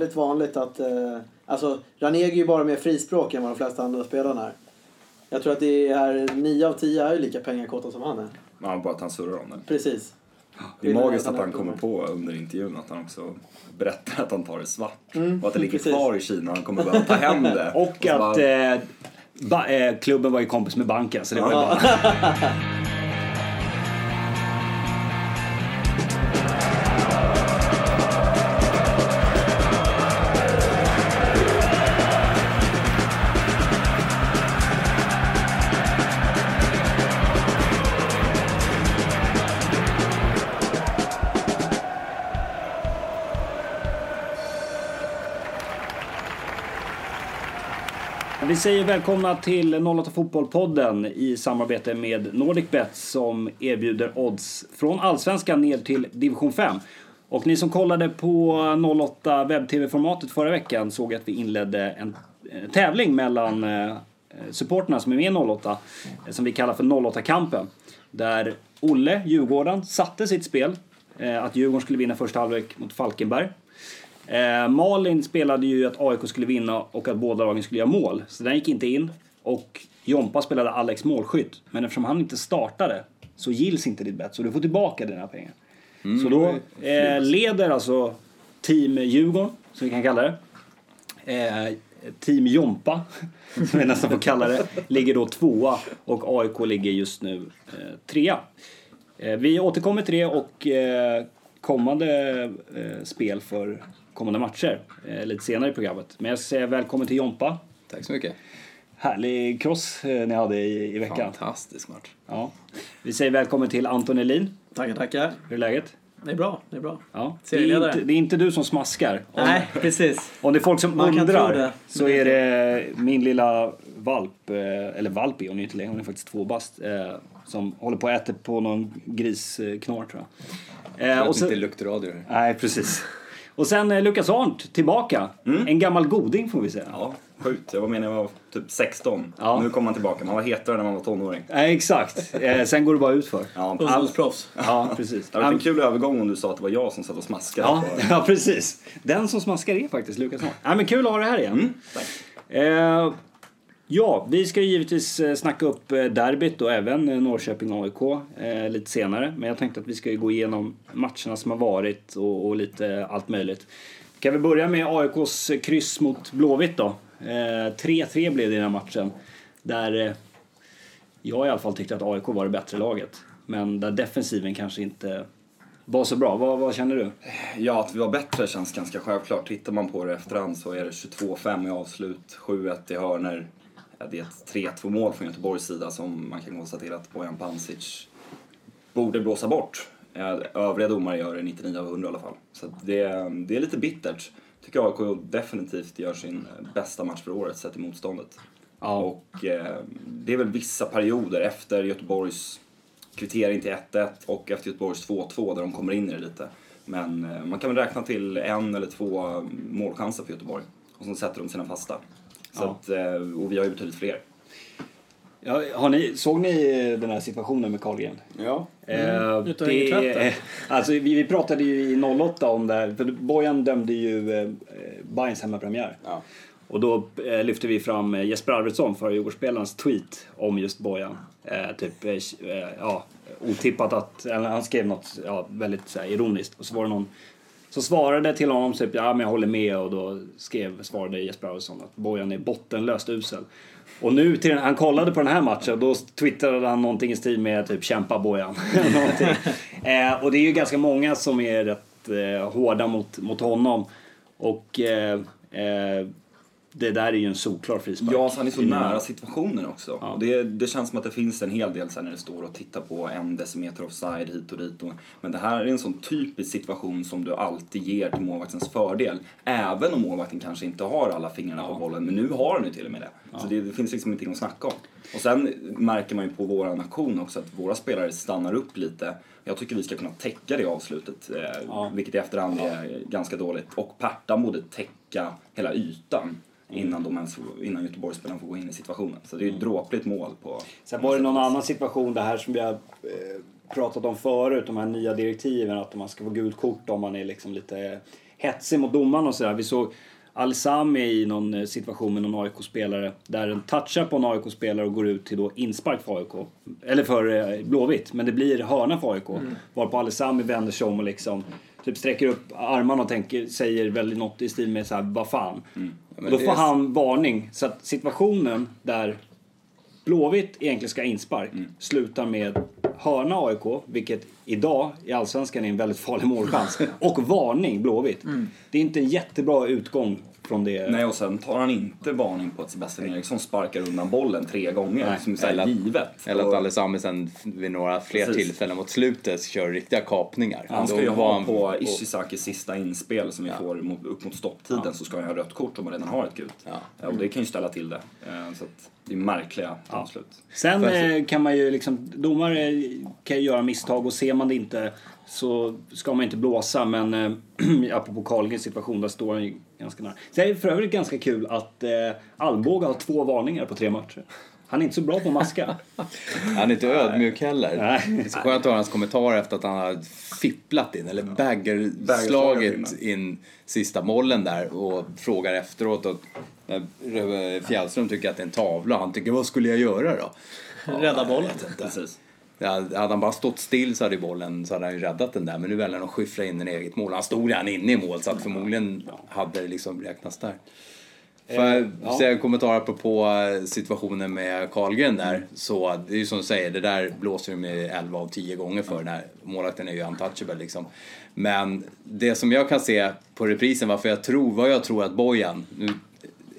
väldigt vanligt att... Eh, alltså, Ranegi är ju bara mer frispråk än vad de flesta andra spelarna är. Jag tror att det är 9 av 10 är ju lika pengakåta som han är. Ja, bara att han surrar om det. Precis. Det är magiskt att han kommer på under intervjun att han också berättar att han tar det svart. Mm, och att det ligger precis. kvar i Kina. Han kommer behöva ta hem det. Och så att bara- eh, ba, eh, klubben var ju kompis med banken så det var ju bara... säger välkomna till 08 Fotboll-podden i samarbete med NordicBet som erbjuder odds från Allsvenskan ner till division 5. Och ni som kollade på 08 webb-tv-formatet förra veckan såg att vi inledde en eh, tävling mellan eh, supporterna som är med i 08 eh, som vi kallar för 08-kampen. Där Olle, Djurgården, satte sitt spel att Djurgården skulle vinna första halvlek mot Falkenberg. Eh, Malin spelade ju att AIK skulle vinna och att båda lagen skulle göra mål. Så den gick inte in. Och Jompa spelade Alex målskytt. Men eftersom han inte startade så gills inte ditt bet. Så du får tillbaka dina pengar. så då eh, leder alltså Team Djurgården, som vi kan kalla det. Eh, team Jompa, som vi nästan får kalla det, ligger då tvåa och AIK ligger just nu eh, trea. Eh, vi återkommer till det och eh, kommande eh, spel för kommande matcher eh, lite senare i programmet. Men jag ska säga välkommen till Jompa. Tack så mycket. Härlig cross eh, ni hade i, i veckan. Fantastisk match. Ja. Vi säger välkommen till Anton Elin. Tackar, tackar. Hur är läget? Det är bra, det är bra. Ja. Det, är Serieledare. inte, det är inte du som smaskar. Om, Nej, precis. om det är folk som Man kan tro undrar det, så är det min lilla valp, eh, eller valp är hon ju inte längre, hon är faktiskt två bast, eh, som håller på att äta på någon grisknorr tror jag. Eh, Jag och vet sen, inte luktradio här. nej, precis. Och sen eh, Lukas Arndt tillbaka. En gammal goding får vi säga. Ja, sjukt. Jag var med när jag var typ 16. Ja. Nu kommer man tillbaka. Man var hetare när man var tonåring. Nej, exakt. Eh, sen går det bara ut för. Ja, Ungdomsproffs. Ja, precis. Det var en kul övergång om du sa att det var jag som satt och smaskade. Ja, ja, precis. Den som smaskar är faktiskt Lukas Arndt. Ja, men kul att ha det här igen. Mm, tack. Eh, ja, vi ska ju givetvis eh, snacka upp eh, derbyt och även eh, Norrköping-AIK eh, lite senare. Men jag tänkte att vi ska gå igenom matcherna som har varit och, och lite allt möjligt. Kan vi börja med AIKs kryss mot Blåvitt då? 3-3 blev det i den här matchen. Där eh, jag i alla fall tyckte att AIK var det bättre laget. Men där defensiven kanske inte var så bra. Vad, vad känner du? Ja, att vi var bättre känns ganska självklart. Tittar man på det i efterhand så är det 22-5 i avslut, 7-1 i hörner. Det är ett 3-2 mål från Göteborgs sida som man kan konstatera att Bojan Pancic borde blåsa bort. Ja, Övriga domare gör det 99 av 100 i alla fall. Så det, det är lite bittert. Tycker AIK definitivt gör sin bästa match för året sett i motståndet. Ja. Och eh, det är väl vissa perioder efter Göteborgs kvittering till 1-1 och efter Göteborgs 2-2 där de kommer in i det lite. Men eh, man kan väl räkna till en eller två målchanser för Göteborg. Och så sätter de sina fasta. Så Ja. att, eh, och vi har ju betydligt fler. Ja, har ni, såg ni den här situationen med Carlgren? Ja. Eh, ingen tvätt, det, alltså, vi, vi pratade ju i 08 om det här, för Bojan dömde ju eh, Bayerns hemmapremiär. ja. Och då eh, lyfte vi fram eh, Jesper Arvidsson, förra Djurgårdsspelarens tweet om just Bojan. Eh, typ, eh, eh, ja, otippat att, eller han skrev något ja, väldigt så här, ironiskt. Och så var det någon så svarade till honom typ, ja men jag håller med och då skrev, svarade Jesper Arvidsson att Bojan är bottenlöst usel. Och nu till den, han kollade på den här matchen då twittrade han någonting i stil med typ kämpa Bojan. Någonting. eh, och det är ju ganska många som är rätt eh, hårda mot, mot honom. Och eh, eh, det där är ju en solklar frispark. Ja, så han är så nära situationen också. Ja. Det, det känns som att det finns en hel del sen när det står och tittar på en decimeter offside hit och dit. Och, men det här är en sån typisk situation som du alltid ger till målvaktens fördel. Även om målvakten kanske inte har alla fingrarna på bollen, men nu har han ju till och med det. Så det, det finns liksom ingenting att snacka om. Och sen märker man ju på våran aktion också att våra spelare stannar upp lite. Jag tycker vi ska kunna täcka det avslutet, eh, Ja. vilket i efterhand är ganska dåligt. Och Pertan borde täcka hela ytan innan, de ens, innan Göteborgsspelarna får gå in i situationen. Så det är ett dråpligt mål på... Sen var det någon annan situation, det här som vi har eh, pratat om förut, de här nya direktiven att man ska få gult kort om man är liksom lite hetsig mot domaren och sådär. Vi såg Alsami i någon eh, situation med någon AIK-spelare där den touchar på en AIK-spelare och går ut till då inspark för AIK. Eller för eh, Blåvitt, men det blir hörna för AIK. Mm. Varpå Alsami vänder sig om och liksom typ sträcker upp armarna och tänker, säger väl något i stil med så här, vad fan. Mm. Ja, då får är... han varning. Så att situationen där Blåvitt egentligen ska inspark mm. slutar med hörna AIK, vilket idag i Allsvenskan är en väldigt farlig målchans, och varning Blåvitt. Mm. Det är inte en jättebra utgång från det. Nej, och sen tar han inte varning på att Sebastian Eriksson sparkar undan bollen tre gånger, Nej. som är eller, givet. Eller att Alessami sen vid några fler Precis. tillfällen mot slutet kör riktiga kapningar. Han ska ju ha han på Ishizakis sista inspel som vi ja. får mot, upp mot stopptiden ja. så ska han ha rött kort om man redan har ett gult. Ja. Och det kan ju ställa till det. Eh, så att det är märkliga domslut. Sen eh, kan man ju liksom, domare kan ju göra misstag och ser man det inte så ska man inte blåsa. Men eh, apropå Carlgrens situation, där står han ju ganska nära. Det är för övrigt ganska kul att eh, Alvbåge har två varningar på tre matcher. Han är inte så bra på att maska. han är inte ödmjuk heller. Nej. Det så skönt att höra hans kommentar efter att han har fipplat in, eller baggerslagit in sista mollen där och frågar efteråt. Och Fjällström tycker att det är en tavla. Han tycker, vad skulle jag göra då? Rädda bollen. Precis. Hade han bara stått still så hade bollen så hade han ju räddat den där. Men nu väljer han att skyffla in den i eget mål. Han stod redan inne i mål så att förmodligen hade det liksom räknats där. Får jag ja. säga en kommentar apropå eh, situationen med Karlgren där. Så det är ju som du säger, det där blåser de med 11 av 10 gånger för. Den här målvakten är ju untouchable liksom. Men det som jag kan se på reprisen, varför jag tror, vad jag tror att Bojan, nu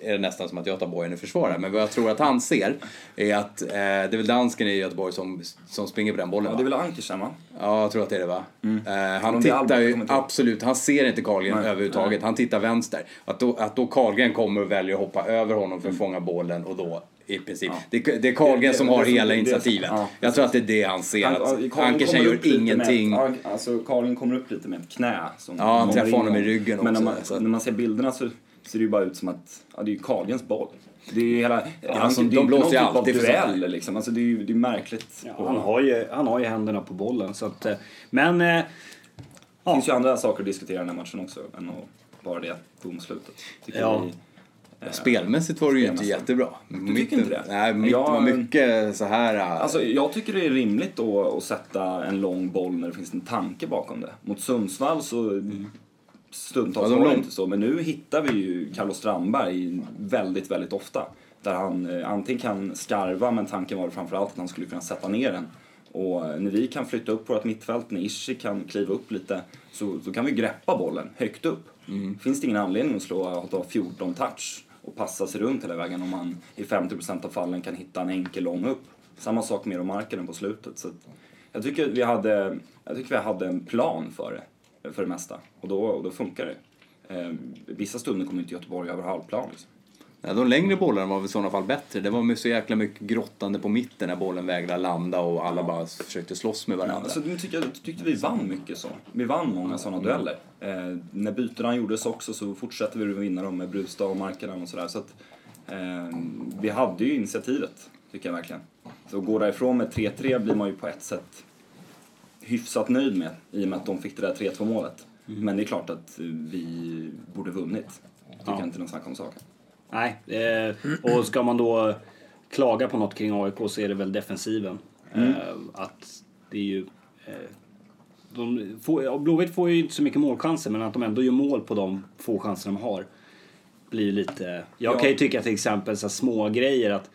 är det nästan som att jag tar Bojen i försvar Men vad jag tror att han ser är att eh, det är väl dansken i Göteborg som, som springer på den bollen ja, det är väl Ankersen va? Ja, jag tror att det är det va? Mm. Eh, han tittar ju, absolut, han ser inte Karlgren överhuvudtaget. Nej. Han tittar vänster. Att då, att då Karlgren kommer och väljer att hoppa över honom för att mm. fånga bollen och då i princip. Ja. Det, det är Karlgren som har hela initiativet. Ja. Jag tror att det är det han ser. Att Ankersen gör ingenting. Med, alltså Karlgren kommer upp lite med ett knä. Som ja, han träffar honom i ryggen också. Men när man, när man ser bilderna så ser det ju bara ut som att ja, det är ju Carlgrens boll. Det är ju hela... Ja, alltså, det är de blåser ju alltid typ duell liksom. Alltså, det är ju det är märkligt. Ja, han, har ju, han har ju händerna på bollen så att... Eh, men... Eh, det finns ju andra saker att diskutera i den här matchen också än att bara det domslutet. Ja. Vi, eh, Spelmässigt var det ju inte jättebra. Du tycker inte det? Nej, mitten jag, var mycket så här... Eh, alltså, jag tycker det är rimligt då att sätta en lång boll när det finns en tanke bakom det. Mot Sundsvall så mm stundtals ja, var det inte så, men nu hittar vi ju Carlos Strandberg väldigt, väldigt ofta. Där han eh, antingen kan skarva, men tanken var framförallt att han skulle kunna sätta ner den. Och eh, när vi kan flytta upp vårt mittfält, när Ishi kan kliva upp lite, så, så kan vi greppa bollen högt upp. Mm. Finns det ingen anledning att slå att ha 14 touch och passa sig runt hela vägen om man i 50% av fallen kan hitta en enkel lång upp. Samma sak med marken på slutet. Så jag tycker vi hade, jag tycker vi hade en plan för det för det mesta. Och då, och då funkar det. Eh, vissa stunder kommer inte Göteborg över halvplan. Liksom. Ja, de längre bollarna var i sådana fall bättre. Det var så jäkla mycket grottande på mitten när bollen vägrade landa och alla bara försökte slåss med varandra. Ja, alltså, jag tyckte, jag tyckte vi vann mycket så. Vi vann många sådana mm. dueller. Eh, när bytena gjordes också så fortsatte vi att vinna dem med Brustad och Markkanen och sådär. Så att, eh, vi hade ju initiativet, tycker jag verkligen. Så att gå därifrån med 3-3 blir man ju på ett sätt hyfsat nöjd med i och med att de fick det där 3-2 målet. Mm. Men det är klart att vi borde vunnit. Tycker ja. inte någon snack om saken. Nej, eh, och ska man då klaga på något kring AIK så är det väl defensiven. Mm. Eh, att det är ju... Eh, de får, Blåvitt får ju inte så mycket målchanser men att de ändå gör mål på de få chanser de har blir lite... Jag ja. kan ju tycka till exempel så små grejer att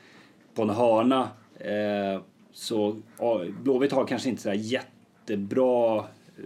på en hörna eh, så Blåvitt har kanske inte så jätte jättebra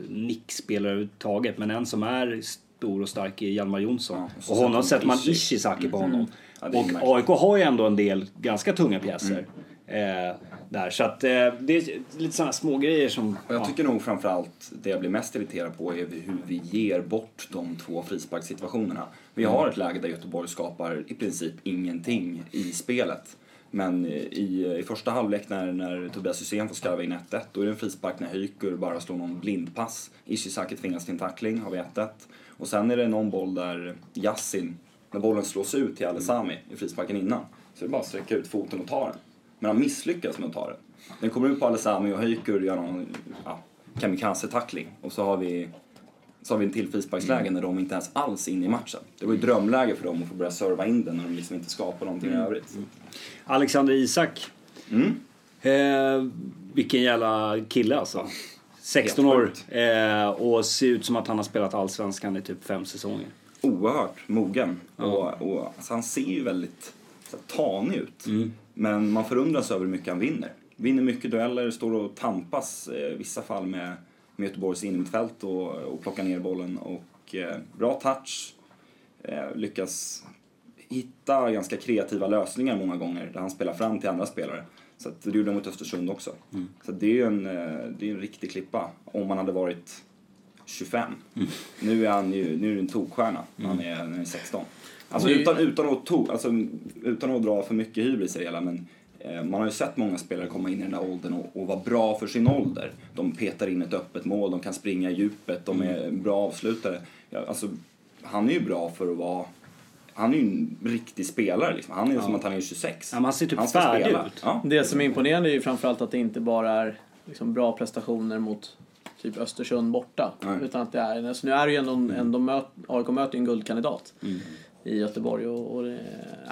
nickspelare överhuvudtaget. Men en som är stor och stark är Hjalmar Jonsson. Ja, och honom sätter man Ishizaki på honom. Mm. Ja, och AIK har ju ändå en del ganska tunga pjäser. Mm. Eh, där. Så att eh, det är lite sådana små grejer som... Och jag tycker nog framförallt det jag blir mest irriterad på är hur vi ger bort de två frisparkssituationerna. Vi har ett läge där Göteborg skapar i princip ingenting i spelet. Men i, i första halvlek när, när Tobias Hysén får skarva in 1-1, då är det en frispark när Hyker bara slår någon blindpass. Ishizaki tvingas till en tackling, har vi 1-1. Och sen är det någon boll där Yassin, när bollen slås ut till Alesami i frisparken innan, så är det bara att sträcka ut foten och ta den. Men han misslyckas med att ta den. Den kommer ut på Alesami och Hyker gör någon ja, kamikaze-tackling. Och så har vi så har vi en till frisparksläge när de inte ens alls är inne i matchen. Det var ju drömläge för dem att få börja serva in den när de liksom inte skapar någonting i övrigt. Alexander Isak. Mm. Eh, vilken jävla kille alltså. 16 Helt år eh, och ser ut som att han har spelat Allsvenskan i typ fem säsonger. Oerhört mogen. Och, och, alltså han ser ju väldigt så här, tanig ut. Men man förundras över hur mycket han vinner. Vinner mycket dueller, står och tampas eh, i vissa fall med, med Göteborgs innermittfält och, och plockar ner bollen. Och eh, bra touch. Eh, lyckas hitta ganska kreativa lösningar många gånger där han spelar fram till andra spelare. Så att det gjorde han mot Östersund också. Så att det är ju en, eh, det är en riktig klippa om man hade varit 25. Nu är han ju nu är det en tokkstjärna. Han, är, han är 16. Alltså utan, utan, att to, alltså utan att dra för mycket hybris i det hela men man har ju sett många spelare komma in i den där åldern och, och vara bra för sin ålder. De petar in ett öppet mål, de kan springa i djupet, de är bra avslutare. Ja, alltså, han är ju bra för att vara han är ju en riktig spelare liksom. Han är ju som att han är 26. Ja, men han ser typ ska färdig spela. ut. Ja. Det som är imponerande är ju framförallt att det inte bara är liksom bra prestationer mot typ Östersund borta. Nej. Utan att det är, alltså nu är det ju ändå, en- ändå möt, AIK möter ju en guldkandidat i Göteborg och, och det,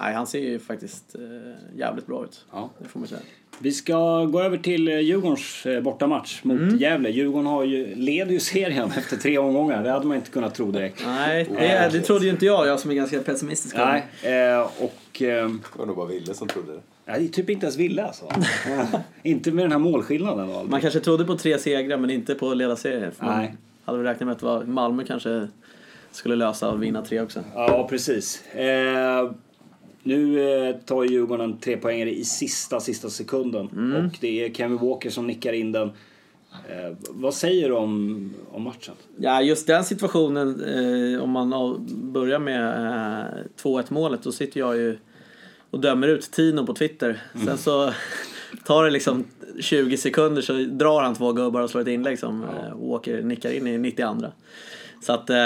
nej, han ser ju faktiskt eh, jävligt bra ut. Ja. Det får man säga. Vi ska gå över till eh, Djurgårdens eh, bortamatch mot Mm. Gävle. Djurgården har ju, leder ju serien efter tre omgångar. Det hade man inte kunnat tro direkt. Nej, det, det trodde ju inte jag, jag som är ganska pessimistisk. Nej, eh, och... Eh, Det var nog bara Ville som trodde det. nej, typ inte ens ville alltså. inte med den här målskillnaden. och allt. Man kanske trodde på tre segrar men inte på ledarserien. Nej. hade väl räknat med att det var Malmö kanske skulle lösa och vinna tre också. Ja, precis. Eh, nu eh, tar Djurgården en trepoängare i sista, sista sekunden. Mm. Och det är Kevin Walker som nickar in den. Eh, vad säger du om, om matchen? Ja, just den situationen, eh, om man börjar med eh, 2-1 målet, då sitter jag ju och dömer ut Tino på Twitter. Sen så tar det liksom 20 sekunder så drar han två gubbar och slår ett inlägg som eh, Walker nickar in i 92. Så att eh,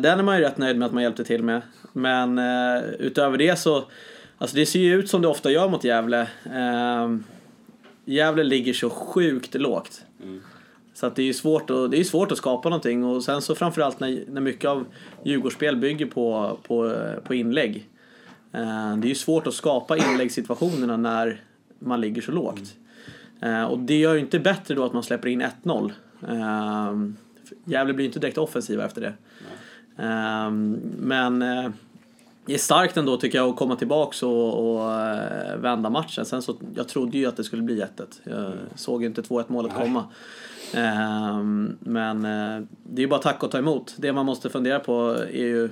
den är man ju rätt nöjd med att man hjälpte till med. Men eh, utöver det så, alltså det ser ju ut som det ofta gör mot Gävle. Eh, Gävle ligger så sjukt lågt. Så att det är ju svårt att, det är svårt att skapa någonting och sen så framförallt när, när mycket av Djurgårdsspel bygger på, på, på inlägg. Eh, det är ju svårt att skapa inläggssituationerna när man ligger så lågt. Eh, och det gör ju inte bättre då att man släpper in 1-0. Gävle blir inte direkt offensiva efter det. Eh, men eh, det är starkt ändå tycker jag att komma tillbaks och, och eh, vända matchen. Sen så, jag trodde ju att det skulle bli 1-1. Jag såg ju inte 2-1 målet komma. Ehm, men eh, det är ju bara tack och ta emot. Det man måste fundera på är ju...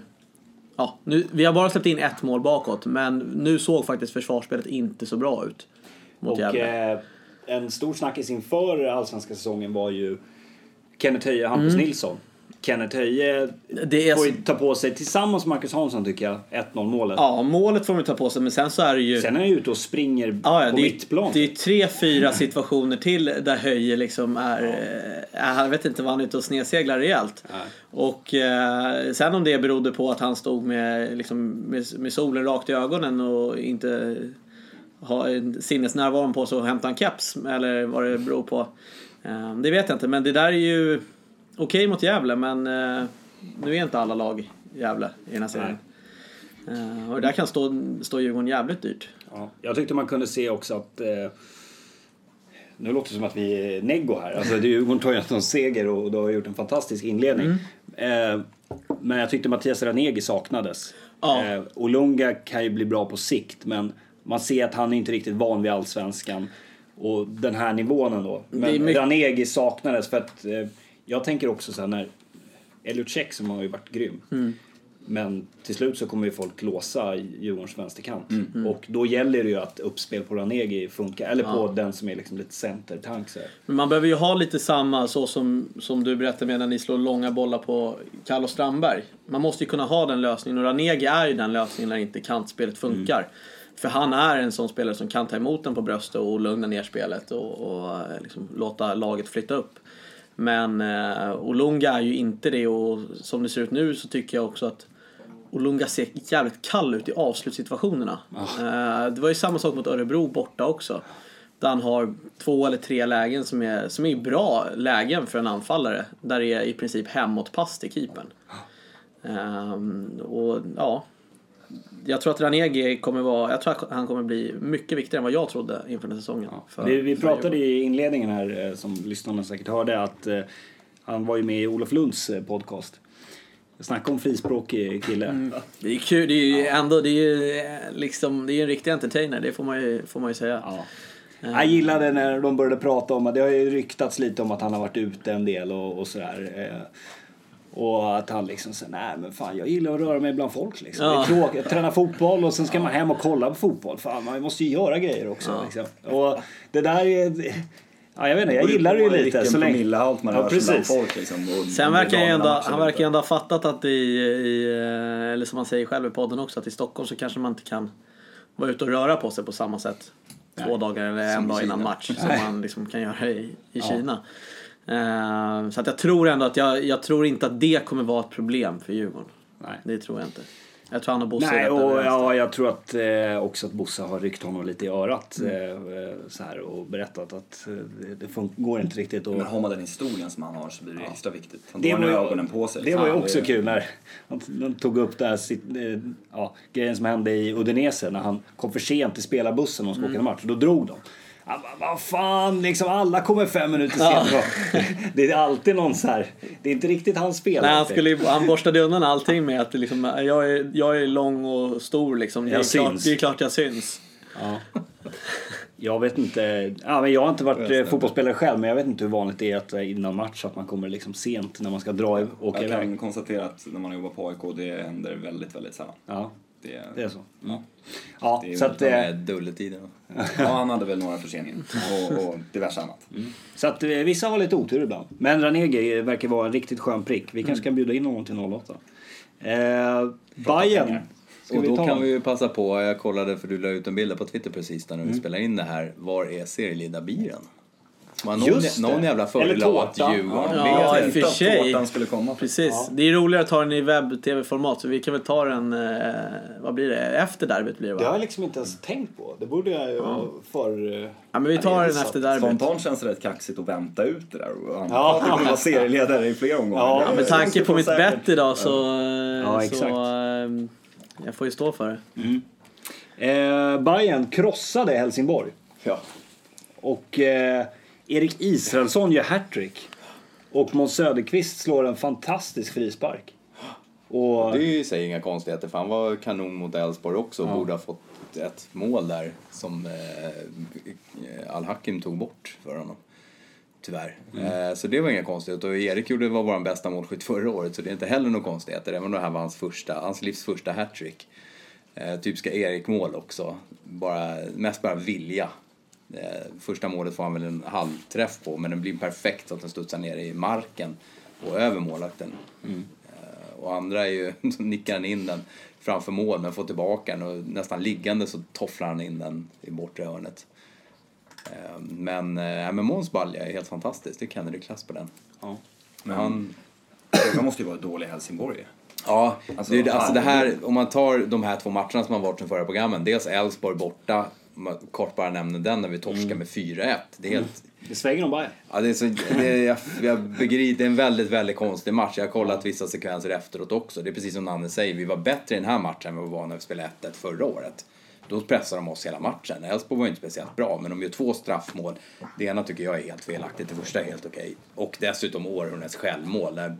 Ja, nu, vi har bara släppt in ett mål bakåt men nu såg faktiskt försvarsspelet inte så bra ut. Mot Och Gävle. eh, en stor snackis inför allsvenska säsongen var ju Kenneth Höje och Hampus Nilsson. Kenneth Höje Mm. Det är får ju ta på sig, tillsammans med Marcus Hansson tycker jag, 1-0 målet. ja, målet får man ju ta på sig men sen så är det ju... Sen är han ju ute och springer Ja, ja, på det, är, mittplan. det är tre, fyra situationer till där Höje liksom är... eh, Jag vet inte vad han är ute och snedseglar rejält. Nej. Och eh, sen om det berodde på att han stod med, liksom, med, med solen rakt i ögonen och inte ha en sinnesnärvaron på sig och hämta en keps eller vad det beror på. Eh, det vet jag inte men det där är ju okej mot Gävle men eh, nu är inte alla lag Gävle i den här serien. Eh, och det där kan stå, stå Djurgården jävligt dyrt. Ja, jag tyckte man kunde se också att... Nu låter det som att vi är neggo här. Alltså, Djurgården tar ju en seger och du har gjort en fantastisk inledning. Eh, men jag tyckte Mattias Ranegi saknades. Ja. Eh, Olunga kan ju bli bra på sikt men man ser att han är inte riktigt van vid allsvenskan. Och den här nivån ändå. Men mycket- Ranegi saknades för att eh, jag tänker också så här när Elliot Check som har ju varit grym. Mm. Men till slut så kommer ju folk låsa Djurgårdens vänsterkant. Mm. Och då gäller det ju att uppspel på Ranegi funkar. Eller på den som är liksom lite centertank. Men man behöver ju ha lite samma så som, som du berättade med när ni slår långa bollar på Carlos Strandberg. Man måste ju kunna ha den lösningen och Ranegi är ju den lösningen när inte kantspelet funkar. För han är en sån spelare som kan ta emot den på bröstet och lugna ner spelet och, och eh, liksom låta laget flytta upp. Men eh, Olunga är ju inte det och som det ser ut nu så tycker jag också att Olunga ser jävligt kall ut i avslutssituationerna. Eh, det var ju samma sak mot Örebro borta också. Där han har två eller tre lägen som är, som är bra lägen för en anfallare. Där det är i princip hemåtpass till keepern. Ehm, och ja, jag tror att Ranegi kommer vara, jag tror att han kommer bli mycket viktigare än vad jag trodde inför den här säsongen. För, Vi, vi pratade i inledningen här, eh, som lyssnarna säkert hörde, att eh, han var ju med i Olof Lunds eh, podcast. Snacka om frispråkig kille. Det är kul, det är ju ändå, det är ju eh, liksom, det är en riktig entertainer, det får man ju, får man ju säga. Ja. Jag gillade när de började prata om att det har ju ryktats lite om att han har varit ute en del och, och sådär. Och att han liksom säger, nej men fan jag gillar att röra mig bland folk liksom. Ja. Det är tråkigt, träna fotboll och sen ska man hem och kolla på fotboll. Fan man måste ju göra grejer också Ja. liksom. Och det där är... Ja jag vet inte, jag gillar det ju lite. Så länge... promillehalt man Ja, rör sig folk liksom. Och Sen verkar han ändå, han verkar ju ändå ha fattat att i, i, eh, eller som han säger själv i podden också, att i Stockholm så kanske man inte kan vara ute och röra på sig på samma sätt två dagar eller en dag innan Kina. match som man liksom kan göra i, i Kina. Eh, så att jag tror ändå att jag, jag tror inte att det kommer vara ett problem för Djurgården. Nej. Det tror jag inte. Jag tror han och Bosse är Nej, rätt och ja, jag tror att eh, också att Bosse har ryckt honom lite i örat eh, eh, så här, och berättat att eh, det, det går inte riktigt. Och, Men har man den historien som han har så blir det extra viktigt. Han det var, ju ögonen på sig. det var ju också kul när han, han tog upp det här, sitt, eh, ja, grejen som hände i Udinese när han kom för sent till spelarbussen och skulle åka en match. Då drog de. Vad fan, liksom alla kommer fem minuter sent. Det är alltid någon så här, det är inte riktigt hans spel. Nej, han, skulle, han borstade undan allting med att liksom, jag, är, jag är lång och stor liksom. Det är, Jag klart, syns. det är klart jag syns. Ja. Jag vet inte. Ja, men jag har inte varit eh, fotbollsspelare själv men jag vet inte hur vanligt det är att eh, innan match att man kommer liksom sent när man ska dra i- åka Jag iväg. kan konstatera att när man jobbar på AIK det händer väldigt, väldigt sällan. Ja, Det, det är så. Ja. Ja, Det är så att, Med Dulletiden. ja, han hade väl några förseningar och, och diverse annat. så att eh, vissa har lite otur ibland. Men Ranegi verkar vara en riktigt skön prick. Vi kanske kan bjuda in honom till 08. Eh, Bayern. Och då kan vi ju passa på, jag kollade för du la ut en bild på Twitter precis när Mm. vi spelade in det här. Var är serieledarbiren? Man någon, någon jävla fördel av att. Djurgården Ja, vet och för att sig. tårtan skulle komma. Precis. Det är roligare att ta den i webb-tv-format så vi kan väl ta den, eh, vad blir det, efter derbyt blir det Det har va? jag liksom inte ens tänkt på. Det borde jag ju ha för... eh, Ja men vi tar den efter derbyt. Spontant känns det rätt kaxigt att vänta ut det där och anta Ja. att det kommer vara serieledare i flera omgångar. Ja, Ja, med tanke på mitt bett idag så, eh, Ja, exakt. så eh, jag får ju stå för det. Eh, Bayern krossade Helsingborg. Ja. Och eh, Erik Israelsson gör hattrick. Och Måns Söderqvist slår en fantastisk frispark. Och, Det är ju sig inga konstigheter för han var kanon mot Elfsborg också och borde ha fått ett mål där som eh, Al-Hakim tog bort för honom. Tyvärr. Eh, så det var inga konstigheter. Och Erik gjorde var vår bästa målskytt förra året så det är inte heller några konstigheter. Även om det här var hans, första, hans livs första hattrick. Eh, typiska Erik-mål också. Bara, mest bara vilja. Eh, första målet får han väl en halvträff på men den blir perfekt så att den studsar ner i marken och över målvakten. Eh, och andra är ju, så nickar han in den framför mål men får tillbaka den och nästan liggande så tofflar han in den i bortre hörnet. Eh, men, men Måns balja är helt fantastisk, det är Kennedy-klass på den. ja. Men han, Frågan måste ju vara dålig i Helsingborg. Ja, Alltså, det, alltså det här, om man tar de här två matcherna som har varit från förra programmen. Dels Elfsborg borta, kort bara nämner den när vi torskar med 4-1. Det är helt... Det svänger om Bayern. Ja, det är, så, det är, jag, jag begriper, det är en väldigt, väldigt konstig match. Jag har kollat vissa sekvenser efteråt också. Det är precis som Nanne säger, vi var bättre i den här matchen än vi var när vi spelade 1-1 förra året. Då pressar de oss hela matchen. Elfsborg var inte speciellt bra, men de gör två straffmål. Det ena tycker jag är helt felaktigt, det första är helt okej. Och dessutom århundradets självmål. När,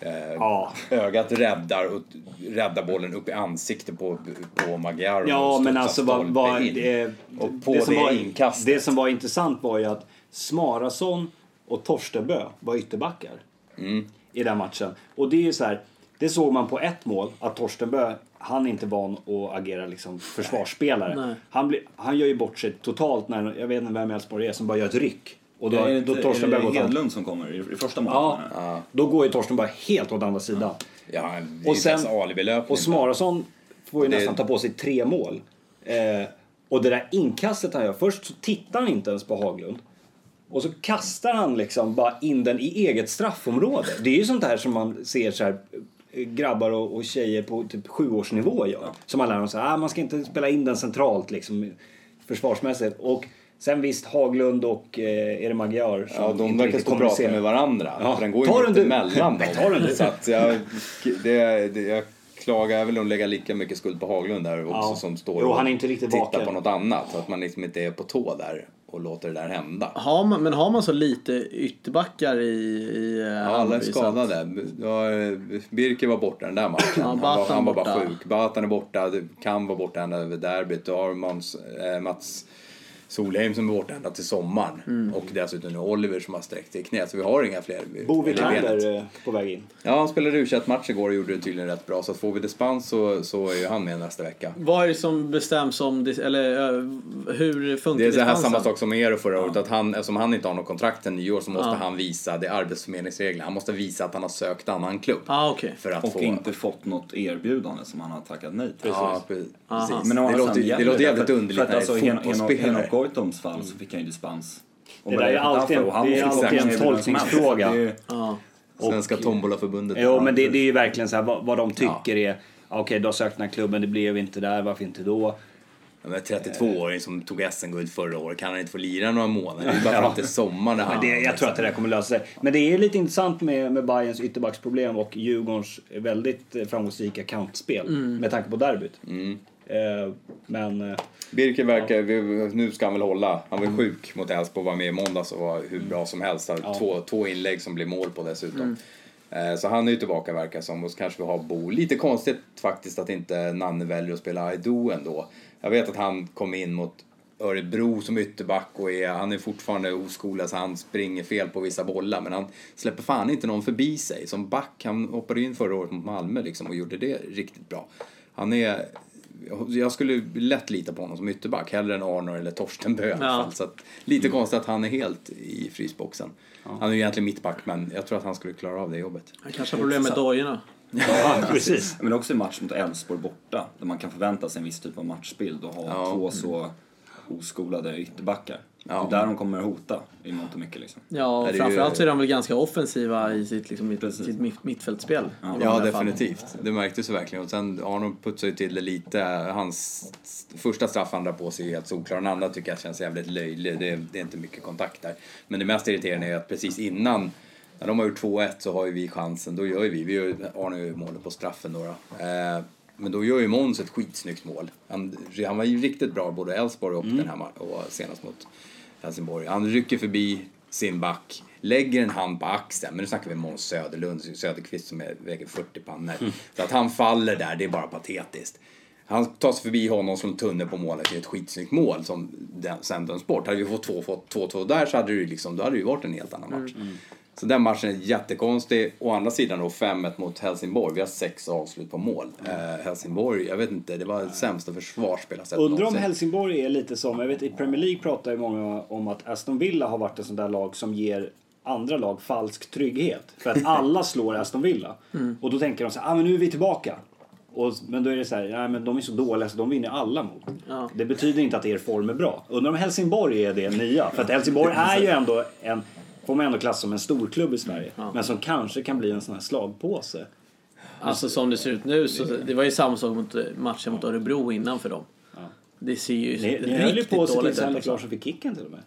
eh, Ja. Ögat räddar, och, räddar bollen upp i ansiktet på, på Magyar. och Ja, men alltså vad, vad, in. det, Och på det, som det var, inkastet. det som var intressant var ju att Smarason och Torstenbö var ytterbackar Mm. i den matchen. Och det är ju så här, det såg man på ett mål att Torstenbö, han är inte van att agera liksom försvarsspelare. Nej. Han, blir, han gör ju bort sig totalt när, jag vet inte vem Elfsborg är, som bara gör ett ryck. Och då, Är det då inte Torstenbö är det Hedlund som kommer i, i första målet? Ja, menar då går ju Torstenbö helt åt andra sidan. Ja, Och sen-. Och Smarason får ju Det- nästan ta på sig tre mål. Eh, och det där inkastet han gör, först så tittar han inte ens på Haglund. Och så kastar han liksom bara in den i eget straffområde. Det är ju sånt där som man ser så här eh, grabbar och, och tjejer på typ sjuårsnivå gör. Som man lär dem så här, ah, man ska inte spela in den centralt liksom försvarsmässigt. Och Sen visst, Haglund och eh, är det Magyar som Ja, de inte verkar stå och prata med varandra. Ja. För den går Ta ju inte mellan Nej, ta den dem. du. Så att jag, det, det, jag klagar väl att lägga lika mycket skuld på Haglund där också Ja. som står Jo, och han är inte riktigt tittar vaken. på något annat. Så att man liksom inte är på tå där och låter det där hända. Har man, men har man så lite ytterbackar i, i eh, Ja, alla är skadade. Ja, Birker var borta den där matchen. han, var, han var bara sjuk. Batan är borta, det kan vara borta ända över derbyt. Du har Måns, eh, Mats Solheim som är borta ända till sommaren. Mm. Och dessutom nu Oliver som har sträckt sig i knät. Så vi har inga fler. Bo eh, på väg in. Ja, han spelade u match igår och gjorde det tydligen rätt bra. Så får vi dispens så, så är ju han med nästa vecka. Vad är det som bestäms om, eller hur funkar Det är så här samma sak som med Eero förra året. Att han, eftersom han inte har något kontrakt till nyår så måste Ja. han visa, det är arbetsförmedlingsregler, han måste visa att han har sökt annan klubb. Ah, okej. För att Och få... inte fått något erbjudande som han har tackat nej till. Ja, precis. Men det, låter, det låter jävligt underligt när alltså, det är fotbollsspelare. Goitoms fall så fick han ju dispens. Och Det där är alltid-? Och han det är alltid en tolkningsfråga. Det är ju- Ja. Svenska Tombolaförbundet. Jo, men det, det är ju verkligen så här vad, vad de tycker är Okej, du har sökt den här klubben, det blev inte där, varför inte då? Ja, men 32-åring som tog SM-guld förra året, kan han inte få lira några månader? Det är bara fram till sommaren. Men det, jag tror att det där kommer lösa sig. Men det är lite intressant med, med Bayerns ytterbacksproblem och Djurgårdens väldigt eh, framgångsrika kantspel med tanke på derbyt. Eh, men eh, Birker verkar, vi- nu ska han väl hålla. Han var sjuk mot Elfsborg, var med i måndags och var hur bra som helst. Två, två inlägg som blev mål på dessutom. Eh, Så han är ju tillbaka verkar som och så kanske vi har Bo. Lite konstigt faktiskt att inte Nanne väljer att spela Aido ändå. Jag vet att han kom in mot Örebro som ytterback och är, han är fortfarande oskolad så han springer fel på vissa bollar men han släpper fan inte någon förbi sig. Som back, han hoppade in förra året mot Malmö liksom och gjorde det riktigt bra. Han är, jag skulle lätt lita på honom som ytterback, hellre än Arnor eller Torsten Bö Ja. Så att, lite konstigt att han är helt i frysboxen. Han är ju egentligen mittback men jag tror att han skulle klara av det jobbet. Han kanske har problem med dojorna. ja, precis. Men också i match mot Elfsborg borta, där man kan förvänta sig en viss typ av matchbild och ha Ja. två så oskolade ytterbackar. Ja. Det är där de kommer att hota i mångt och mycket liksom. Ja, Det är ju- framförallt så är de väl ganska offensiva i sitt, liksom, mitt, sitt mitt, mittfältspel. Ja, fall. definitivt. Det märktes ju verkligen. Och sen Arnold putsade ju till det lite. Hans första straff han drar på sig är helt solklar. Den andra tycker jag känns jävligt löjlig. Det, det är inte mycket kontakt där. Men det mest irriterande är att precis innan när de har gjort 2-1 så har ju vi chansen. Då gör ju vi, vi gör, Arne gör ju målet på straffen då. då. Eh, men då gör ju Måns ett skitsnyggt mål. Han, han var ju riktigt bra både Elfsborg och den här och senast mot Helsingborg. Han rycker förbi sin back, lägger en hand på axeln. Men nu snackar vi Måns Söderlund, Söderqvist som är, väger 40 pannor. Så att han faller där, det är bara patetiskt. Han tar sig förbi honom som tunne på målet i ett skitsnyggt mål som den, sen döms bort. Hade vi fått 2 fått 2-2 där så hade det ju liksom, då hade det ju varit en helt annan match. Så den matchen är jättekonstig. Å andra sidan då 5-1 mot Helsingborg. Vi har sex avslut på mål. Eh, Helsingborg, jag vet inte, det var det sämsta försvarsspel jag sett Undrar om. Helsingborg är lite som, jag vet i Premier League pratar ju många om att Aston Villa har varit ett sånt där lag som ger andra lag falsk trygghet. För att alla slår Aston Villa. Och då tänker de så här, ah, men nu är vi tillbaka. Och, men då är det så här, nej men de är så dåliga så de vinner alla mot. Ja. Det betyder inte att er form är bra. Undrar om Helsingborg är det nya. För att Helsingborg är ju ändå en, får man ändå klassa som en storklubb i Sverige. Men som kanske kan bli en sån här slagpåse. Alltså som det ser ut nu så det var ju samma sak mot eh, matchen mot Örebro innan för dem. Det ser ju Ni, ni höll ju riktigt på att dåligt tills ut. Henrik Alltså. Larsson fick kicken till och med.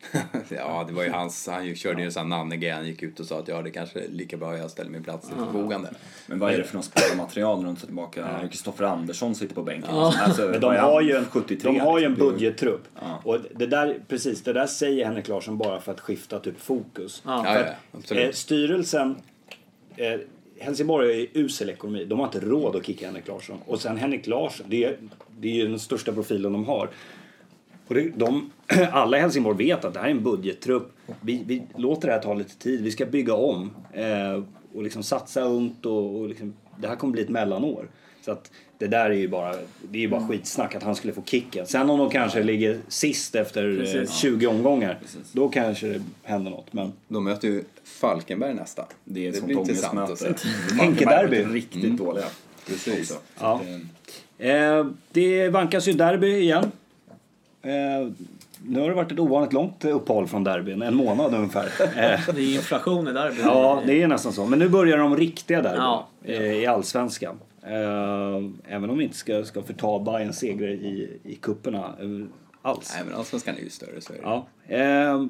Ja, det var ju hans, han ju- körde ju en sån nanne Han gick ut och sa att ja, det kanske är lika bra att jag ställer min plats till förfogande. Men vad är det för någon spelarmaterial när de tar tillbaka Kristoffer Andersson sitter på bänken? Ja. Alltså, Men de har ju en, 73 de har ju en budgettrupp. Ja. Och det där, precis, det där säger Henrik Larsson bara för att skifta typ fokus. Ja. För att, eh, styrelsen, eh, Helsingborg har ju usel ekonomi. De har inte råd att kicka Henrik Larsson. Och sen Henrik Larsson, det är, det är ju den största profilen de har. Och det, de, alla i Helsingborg vet att det här är en budgettrupp. Vi, vi låter det här ta lite tid. Vi ska bygga om eh, och liksom satsa ungt och, och liksom, det här kommer bli ett mellanår. Så att det där är ju bara, det är ju bara skitsnack att han skulle få kicken. Sen om de kanske ligger sist efter eh, Precis. 20 omgångar, då kanske det händer något. Men De möter ju Falkenberg nästa. Det är sånt blir intressant att se. Henke-derby. Riktigt dåliga. Precis. Ja. Det- Eh, det vankas ju derby igen. Eh, nu har det varit ett ovanligt långt uppehåll från derbyn, en månad ungefär. Det är inflation i derby. ja, det är nästan så. Men nu börjar de riktiga derbyn Ja. eh, i Allsvenskan. Eh, även om vi inte ska, ska förta Bayerns segrar i, i kupperna. Eh, alls. Nej men allsvenskan är ju större så är det. Ja. Eh,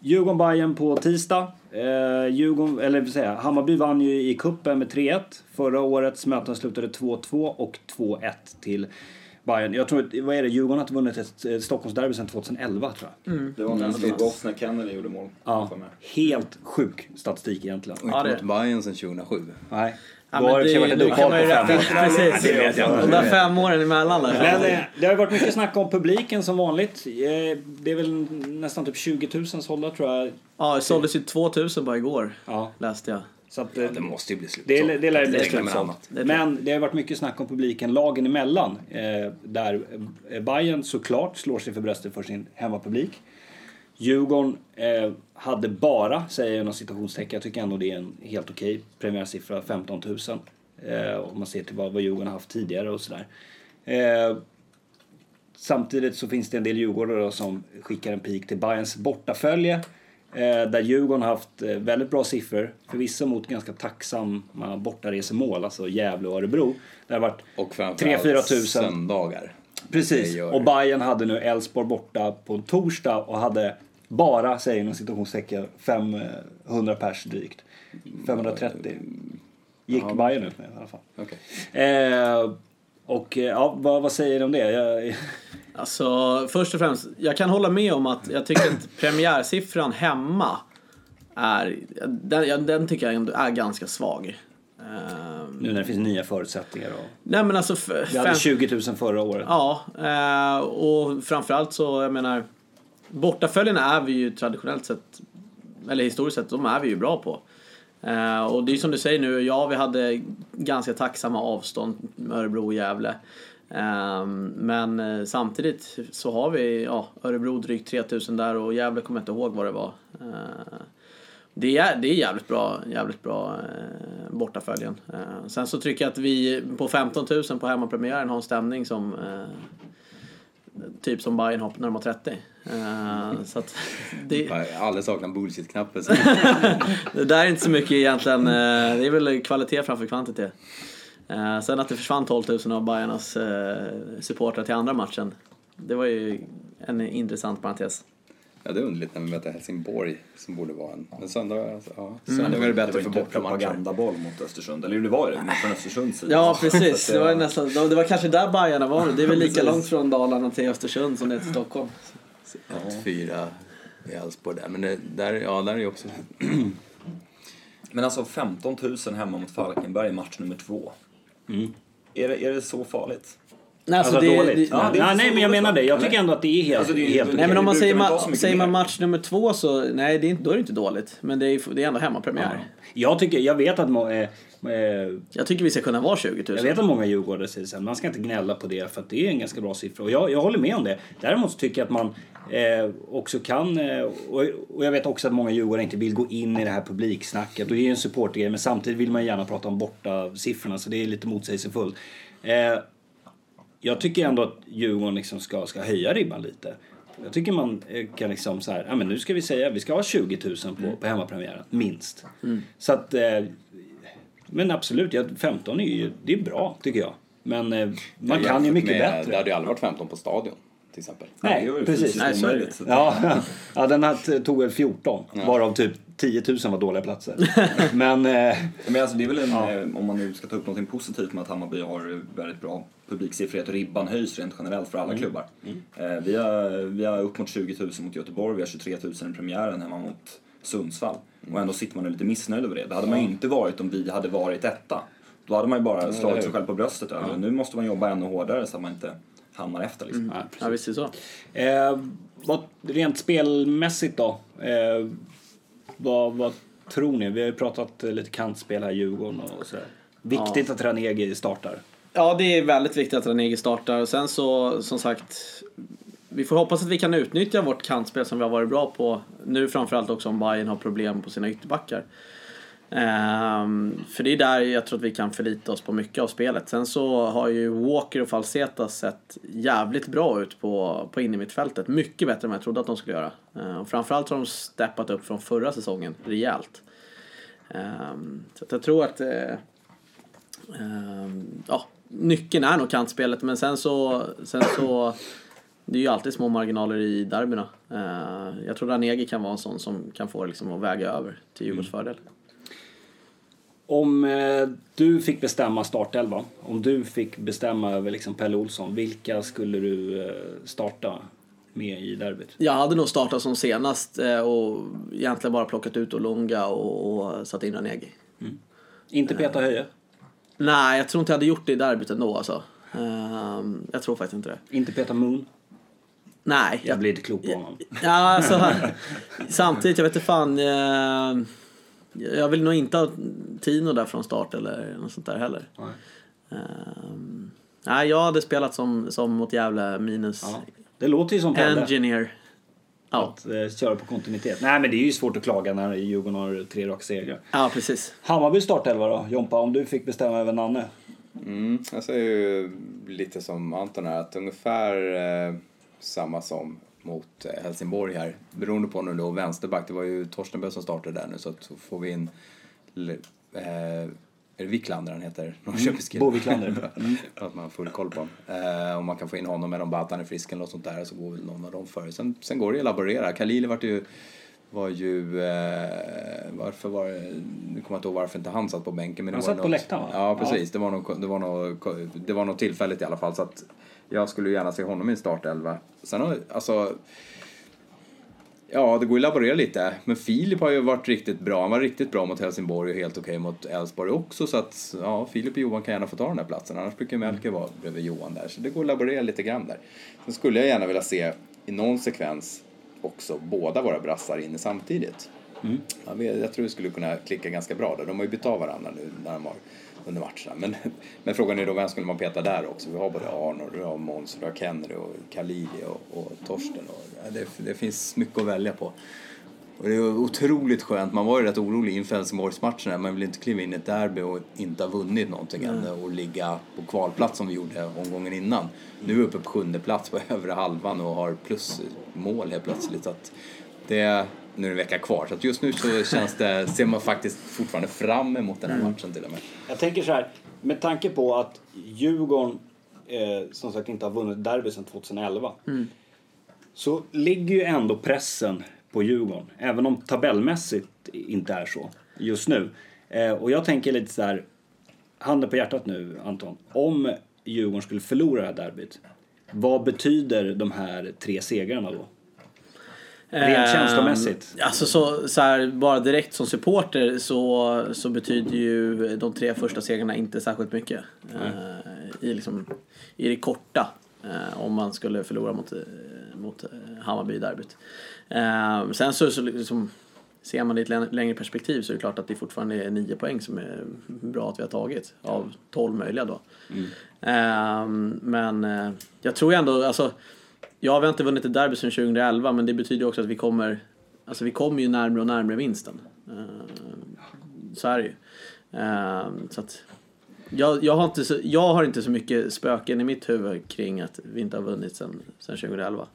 djurgården bayern på tisdag. Eh, Djurgården, eller vill säga, Hammarby vann ju i kuppen med 3-1. Förra årets möten slutade 2-2 och 2-1 till Bayern. Jag tror, att- vad är det, Djurgården har inte vunnit ett Stockholmsderby sedan 2011 tror jag. Det var när det slog oss när Kennedy gjorde mål. Ja, helt sjuk statistik egentligen. Och inte Ja, det- mot Bayern sedan 2007. Nej. Ja, Då har det varit man ju på fem år. Precis. Det vet jag inte. De där fem åren emellan där. Men eh, det har varit mycket snack om publiken som vanligt. Eh, det är väl nästan typ 20 000 sålda tror jag. Ja, det såldes ju 2000 bara igår, Ja, läste jag. Så att, Ja, eh, det måste ju bli slut. Det, det lär bli Det räcker med slutsålt. Men det har varit mycket snack om publiken lagen emellan. Eh, där eh, Bayern såklart slår sig för bröstet för sin hemmapublik. Djurgården eh, hade bara, säger jag inom citationstecken, jag tycker ändå det är en helt okej premiärsiffra, 15 000. Eh, om man ser till vad, vad Djurgården har haft tidigare och sådär. Eh, samtidigt så finns det en del djurgårdare som skickar en pik till Bayerns bortafölje. Eh, där Djurgården har haft eh, väldigt bra siffror. Förvisso mot ganska tacksamma bortaresemål, alltså Gävle och Örebro. Det har varit Och 3-4 framförallt tusen. söndagar. Precis. Gör Och. Bayern hade nu Elfsborg borta på en torsdag och hade bara, säger inom citationstecken, 500 pers drygt. 530 gick Bayern ut med i alla fall. Okej. Eh, och eh, ja, vad, vad säger ni om det? Jag, Alltså, först och främst, jag kan hålla med om att jag tycker att premiärsiffran hemma är, den, den tycker jag ändå är ganska svag. Ehm, nu när det finns nya förutsättningar. Och, nej men alltså, vi hade fem- 20 000 förra året. Ja, eh, och framförallt så, jag menar, bortaföljarna är vi ju traditionellt sett, eller historiskt sett, de är vi ju bra på. Eh, och det är som du säger nu, ja vi hade ganska tacksamma avstånd med Örebro och Gävle. Eh, men eh, samtidigt så har vi, ja, Örebro drygt 3000 där och Gävle kommer jag inte ihåg vad det var. Eh, det är, det är jävligt bra, jävligt bra eh, bortaföljen. Eh, sen så tycker jag att vi på 15 000 på hemmapremiären har en stämning som eh, typ som Bayern har när de har 30. Eh, så att det, Alla saknar bullshit-knappen. det där är inte så mycket egentligen. Det är väl kvalitet framför kvantitet. Eh, sen att det försvann 12 000 av Bayernas eh, supportrar till andra matchen. Det var ju en intressant parentes. Ja, det är underligt när vi möter Helsingborg som borde vara en. Men söndag, alltså, ja. Mm. söndag är det bättre var för inte bortamatcher. propagandaboll mot Östersund. Eller det var det, men från Östersunds sida. Ja precis, det var, nästan, det var kanske där Bayerna var. Det är väl lika långt från Dalarna till Östersund som det är till Stockholm. Fyra i Elfsborg där. Men det, där, ja, där är ju också... Men alltså 15 000 hemma mot Falkenberg i match nummer två. Är, det, är det så farligt? Nej, Alltså, det, dåligt. det, ja, det nej, inte nej, men jag menar det. Jag tycker ändå att det är helt... Alltså, det är helt Nej men om man säger, ma- säger man match nummer två så nej det är inte, då är det inte dåligt. Men det är, det är ändå hemmapremiär. Jag, tycker, jag vet att må, eh, eh, Jag tycker vi ska kunna vara 20 000. Jag vet att många djurgårdare säger så här, man ska inte gnälla på det för att det är en ganska bra siffra. Och jag, jag håller med om det. Däremot så tycker jag att man eh, också kan, eh, och, och jag vet också att många djurgårdare inte vill gå in i det här publiksnacket. Och det är ju en supportergrej, men samtidigt vill man gärna prata om borta siffrorna så det är lite motsägelsefullt. Eh, jag tycker ändå att Djurgården liksom ska, ska höja ribban lite. Jag tycker man eh, kan liksom så här, ja men nu ska vi säga, vi ska ha 20 000 på, på hemmapremiären, minst. Så att, eh, men absolut, ja, 15 är ju, det är bra tycker jag. Men man kan ju mycket med, bättre. Det hade ju aldrig varit 15 på stadion till exempel. Nej, det var ju precis. Nej, så är det. Ja, ja den här tog väl 14, varav typ 10 000 var dåliga platser. Men, eh, Men alltså det är väl en, eh, om man nu ska ta upp något positivt med att Hammarby har väldigt bra publiksiffror, att ribban höjs rent generellt för alla klubbar. Eh, vi, har, vi har upp mot 20 000 mot Göteborg, vi har 23 000 i premiären hemma mot Sundsvall. Och ändå sitter man och lite missnöjd över det. Det hade man ju inte varit om vi hade varit etta. Då hade man ju bara slagit sig själv på bröstet över det. Nu måste man jobba ännu hårdare så att man inte hamnar efter liksom. ja, Ja visst är det så. Eh, vad, rent spelmässigt då? Eh, vad, vad tror ni? Vi har ju pratat lite kantspel här i Djurgården och sådär. Viktigt att Ranegi startar. Ja, det är väldigt viktigt att Ranegi startar. Och sen så, som sagt, vi får hoppas att vi kan utnyttja vårt kantspel som vi har varit bra på. Nu framförallt också om Bayern har problem på sina ytterbackar. Ehm, för det är där jag tror att vi kan förlita oss på mycket av spelet. Sen så har ju Walker och Falseta sett jävligt bra ut på, på innermittfältet. Mycket bättre än vad jag trodde att de skulle göra. Och framförallt har de steppat upp från förra säsongen rejält. Ehm, så jag tror att eh, Ehm, ja, nyckeln är nog kantspelet men sen så, sen så det är ju alltid små marginaler i derbyna. Eh, jag tror Ranegi kan vara en sån som kan få det liksom att väga över till Djurgårdens fördel. Om eh, du fick bestämma startelva, om du fick bestämma över liksom Pelle Olsson, vilka skulle du eh, starta med i derbyt? Jag hade nog startat som senast eh, och egentligen bara plockat ut Olunga och, och satt in Ranegi. Inte Peter Höje, Nej, jag tror inte jag hade gjort det i derbyt ändå alltså. Ehm, jag tror faktiskt inte det. inte Peter Moon. Nej. Jag blir inte klok på honom. Ja, alltså, samtidigt, jag vet inte fan. Eh, jag vill nog inte ha Tino där från start eller något sånt där heller. Nej. Ehm, nej, jag hade spelat som, som mot Gävle minus Ja. Det låter ju som Pelle. Engineer. Ja. Att eh, köra på kontinuitet. Nej men det är ju svårt att klaga när Djurgården har tre raka segrar. ja, precis. Hammarby startelva då, Jompa, om du fick bestämma över Nanne? Mm, jag säger ju lite som Anton här, att ungefär eh, samma som mot eh, Helsingborg här. Beroende på nu då, vänsterback, det var ju Torstenbö som startade där nu så att får vi in, eh, är det Wiklander han heter? Norrköpingskille. Bo Wiklander. att man har full koll på. Eh, om man kan få in honom, eller om Batan är frisk eller något sånt där så går väl någon av dem före. Sen, sen går det att laborera. Khalili vart ju var ju, eh, varför var det, nu kommer jag inte ihåg varför inte han satt på bänken. Men Han satt på något- läktaren, va? Ja, precis. Det var nog, det var nog, det var nog tillfälligt i alla fall. Så att jag skulle gärna se honom i en startelva. Sen har, alltså, ja det går ju att laborera lite. Men Filip har ju varit riktigt bra. Han var riktigt bra mot Helsingborg och helt okej mot Elfsborg också. Så att, ja, Filip och Johan kan gärna få ta den här platsen. Annars brukar Melker vara bredvid Johan där. Så det går att laborera lite grann där. Sen skulle jag gärna vilja se i någon sekvens också båda våra brassar inne samtidigt. Jag, vet, jag tror det skulle kunna klicka ganska bra där. De har ju bytt av varandra nu när de har under matcherna. Men, men frågan är då vem skulle man peta där också? Vi har både Arnold, vi har Måns, vi har Kennery och Khalili och, och Torsten. Och, det, det finns mycket att välja på. Och det är otroligt skönt. Man var ju rätt orolig inför Helsingborgsmatcherna. Man vill inte kliva in i ett derby och inte ha vunnit någonting än och ligga på kvalplats som vi gjorde omgången innan. Nu är vi uppe på sjunde plats på övre halvan och har plusmål helt plötsligt. Så att det, nu är det en vecka kvar. Så att just nu så känns det, ser man faktiskt fortfarande fram emot den här matchen till och med. Jag tänker så här, med tanke på att Djurgården eh, som sagt inte har vunnit derby sedan 2011. Så ligger ju ändå pressen på Djurgården, även om tabellmässigt inte är så just nu. Eh, och jag tänker lite så här, handen på hjärtat nu Anton. Om Djurgården skulle förlora det här derbyt, vad betyder de här tre segrarna då? Rent Ehm, känslomässigt. Alltså så, så här, bara direkt som supporter så, så betyder ju de tre första segrarna inte särskilt mycket. Eh, i, liksom, I det korta. eh, om man skulle förlora mot, eh, mot eh, Hammarby i derbyt. Sen så, så liksom, ser man det i ett lä- längre perspektiv så är det klart att det fortfarande är nio poäng som är bra att vi har tagit. Av 12 möjliga då. Eh, men eh, jag tror ändå, alltså Ja, vi har inte vunnit ett derby sedan 2011 men det betyder också att vi kommer Alltså vi kommer ju närmare och närmare vinsten. Eh, Så är det ju. Eh, Så att jag, jag, har inte så, jag har inte så mycket spöken i mitt huvud kring att vi inte har vunnit sedan, sedan 2011.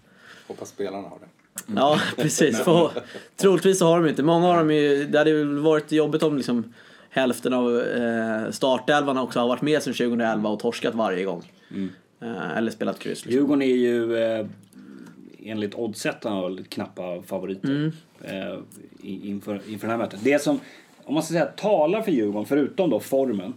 Hoppas spelarna har det. Ja, precis. För, troligtvis så har de inte. Många av dem ju, det hade väl varit jobbigt om liksom hälften av eh, startelvan också har varit med sedan 2011 och torskat varje gång. Eh, eller spelat kryss. Liksom. Djurgården är ju eh, enligt oddsättarna knappa favoriter eh, i- inför, inför den här mötet. Det som, om man ska säga, talar för Djurgården, förutom då formen,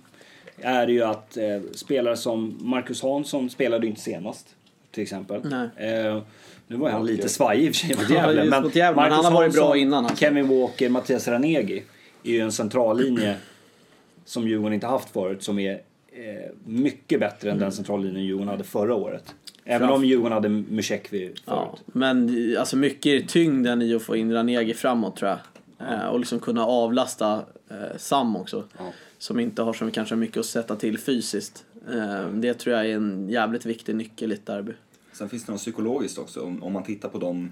är ju att eh, spelare som Marcus Hansson spelade ju inte senast, till exempel. Nej. Eh, nu var han lite svajig i och för sig mot Gävle, men, mot Gävle, men Marcus han har varit bra Hansson, innan, alltså. Kevin Walker, Mattias Ranegi är ju en centrallinje som Djurgården inte haft förut som är eh, mycket bättre än den centrallinjen Djurgården hade förra året. Även om Djurgården hade Musekvi förut. Ja, men alltså mycket är tyngden i att få in Ranegi framåt tror jag. Eh, och liksom kunna avlasta eh, Sam också. Som inte har så kanske mycket att sätta till fysiskt. Eh, det tror jag är en jävligt viktig nyckel i ett derby. Sen finns det något psykologiskt också. Om, om man tittar på dem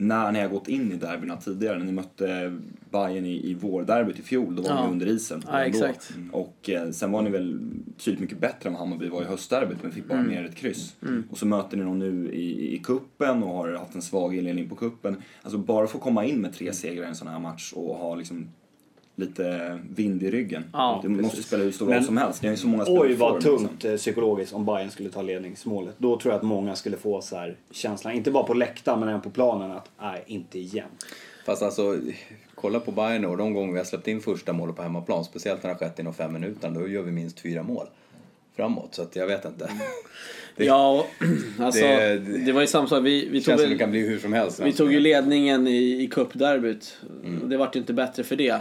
när ni har gått in i derbyna tidigare. När ni mötte Bayern i, i vårderbyt i fjol, då var Ja. ni under isen. Ja, exakt. Och eh, sen var ni väl tydligt mycket bättre än vad Hammarby var i höstderbyt, men fick bara Mm. med ett kryss. Och så möter ni dem nu i, i kuppen och har haft en svag inledning på kuppen. Alltså bara få komma in med tre segrar i en sån här match och ha liksom lite vind i ryggen. Ja, det måste precis. spela hur stor roll som helst. Ni har ju så många Oj vad tungt liksom. eh, psykologiskt om Bayern skulle ta ledningsmålet. Då tror jag att många skulle få så här känslan, inte bara på läktaren men även på planen att nej, inte igen. Fast alltså, kolla på Bayern och de gånger vi har släppt in första målet på hemmaplan, speciellt när det har skett inom fem minuter, då gör vi minst fyra mål framåt. Så att jag vet inte. Det Ja, alltså, det- det, var ju samma sak. Vi, vi, tog, väl, det kan bli hur som helst. vi tog ju ledningen i, i cupderbyt. Mm. Det vart ju inte bättre för det.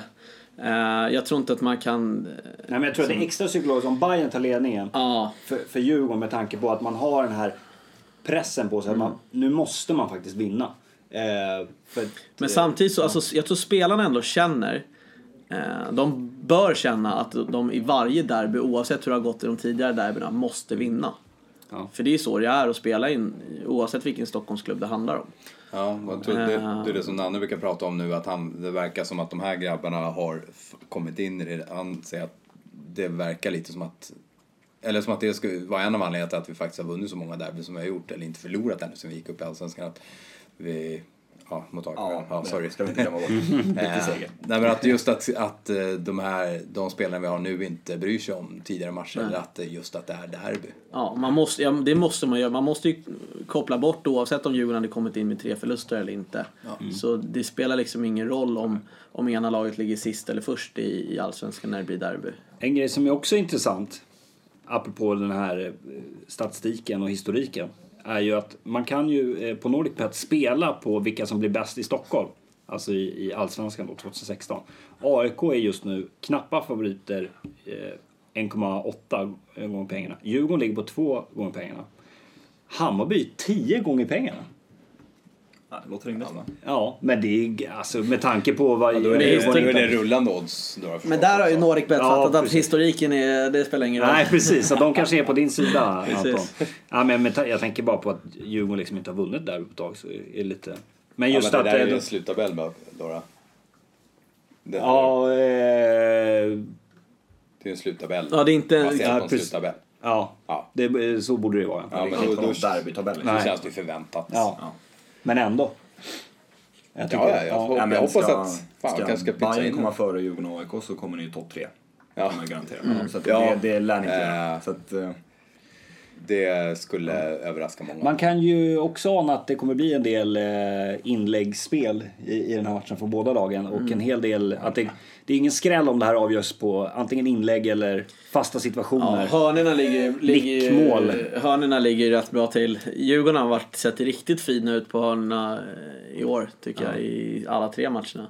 Eh, jag tror inte att man kan... eh, Nej, men jag tror att det är extra psykologiskt om Bayern tar ledningen Ja, för, för Djurgården med tanke på att man har den här pressen på sig. Att man, nu måste man faktiskt vinna. Eh, för, men eh, samtidigt så, alltså, jag tror spelarna ändå känner eh, de bör känna att de i varje derby, oavsett hur det har gått i de tidigare derbyna, måste vinna. Ja. För det är så det är att spela in, oavsett vilken Stockholmsklubb det handlar om. Ja, jag tror det, det Eh. är det som Nanne brukar prata om nu, att han, det verkar som att de här grabbarna har kommit in i det. Han säger att det verkar lite som att eller som att det skulle vara en av anledningarna till att vi faktiskt har vunnit så många derby som vi har gjort, eller inte förlorat ännu sen vi gick upp i Allsvenskan. Att vi, ja, mot AIK. Ja, ja, det sorry. ska vi inte glömma bort. Eh. Nej men att just att, att eh, de här, de spelarna vi har nu inte bryr sig om tidigare matcher, eller att det, just att det är derby. Ja, man måste, ja, det måste man göra. Man måste ju koppla bort oavsett om Djurgården hade kommit in med tre förluster eller inte. Så det spelar liksom ingen roll om, om ena laget ligger sist eller först i, i Allsvenskan när det blir derby. En grej som är också intressant, apropå den här eh, statistiken och historiken, är ju att man kan ju eh, på Nordic Pet spela på vilka som blir bäst i Stockholm. Alltså i, i Allsvenskan då, 2016. AIK är just nu knappa favoriter, eh, 1,8 gånger pengarna. Djurgården ligger på 2 gånger pengarna. Hammarby 10 gånger pengarna. Ja, det låter rimligt va? Ja, men det är alltså med tanke på vad... Då är det, det- är det rullande odds. Då har jag Men där har ju också. Nordicbet Ja, fattat att precis. historiken är, det spelar ingen roll. Nej precis, så de kanske är på din sida Precis. Anton. Ja, men med jag tänker bara på att Djurgården liksom inte har vunnit där på ett tag så är det lite... Men Ja, just men det att... där är eh, ju en sluttabell Dora. Det, Ja, eh, det är en sluttabell. Ja, det är inte... Ja, en sluttabell. ja, Ja. det, så borde det vara. Ja, men Det är då, då, derbytabell. Nej. känns det ju förväntat. Ja. Men ändå. Jag Ja, ja, jag, Ja, jag men hoppas ska, att fan, ska kanske ska Bayern komma före Djurgården och AIK så kommer ni ju topp tre. Ja. Kan jag garantera. Så att Ja. det, det lär ni inte Eh. göra. Så att, eh, Det skulle överraska många. Man kan ju också ana att det kommer bli en del eh, inläggsspel i, i den här matchen från båda lagen. Och en hel del, att det, det är ingen skräll om det här avgörs på antingen inlägg eller fasta Ja, situationer. hörnorna ligger, ligger, ju- Nickmål. hörnorna ligger rätt bra till. Djurgården har varit, sett riktigt fina ut på hörnorna eh, i år tycker jag i alla tre matcherna.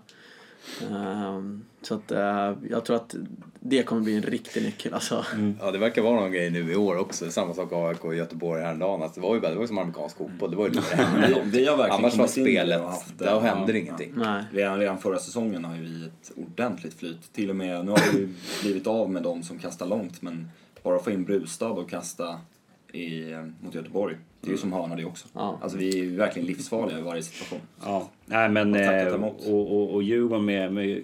Ehm, så att eh, jag tror att det kommer bli en riktig nyckel alltså. Ja, det verkar vara någon grej nu i år också. Samma sak AIK och Göteborg häromdagen. Alltså, det var ju bara, det var ju som amerikansk fotboll. Det var ju lite vi, vi har verkligen Annars var det spelet, haft, där hände ja, ingenting. Nej. Redan, redan förra säsongen har vi ett ordentligt flyt. Till och med, nu har vi blivit av med de som kastar långt men bara få in Brustad och kasta i, mot Göteborg. Det är ju som hörna det också. Ja. Alltså vi är ju verkligen livsfarliga i varje situation. Ja, nej men Och eh, och, och, och Djurgården med, med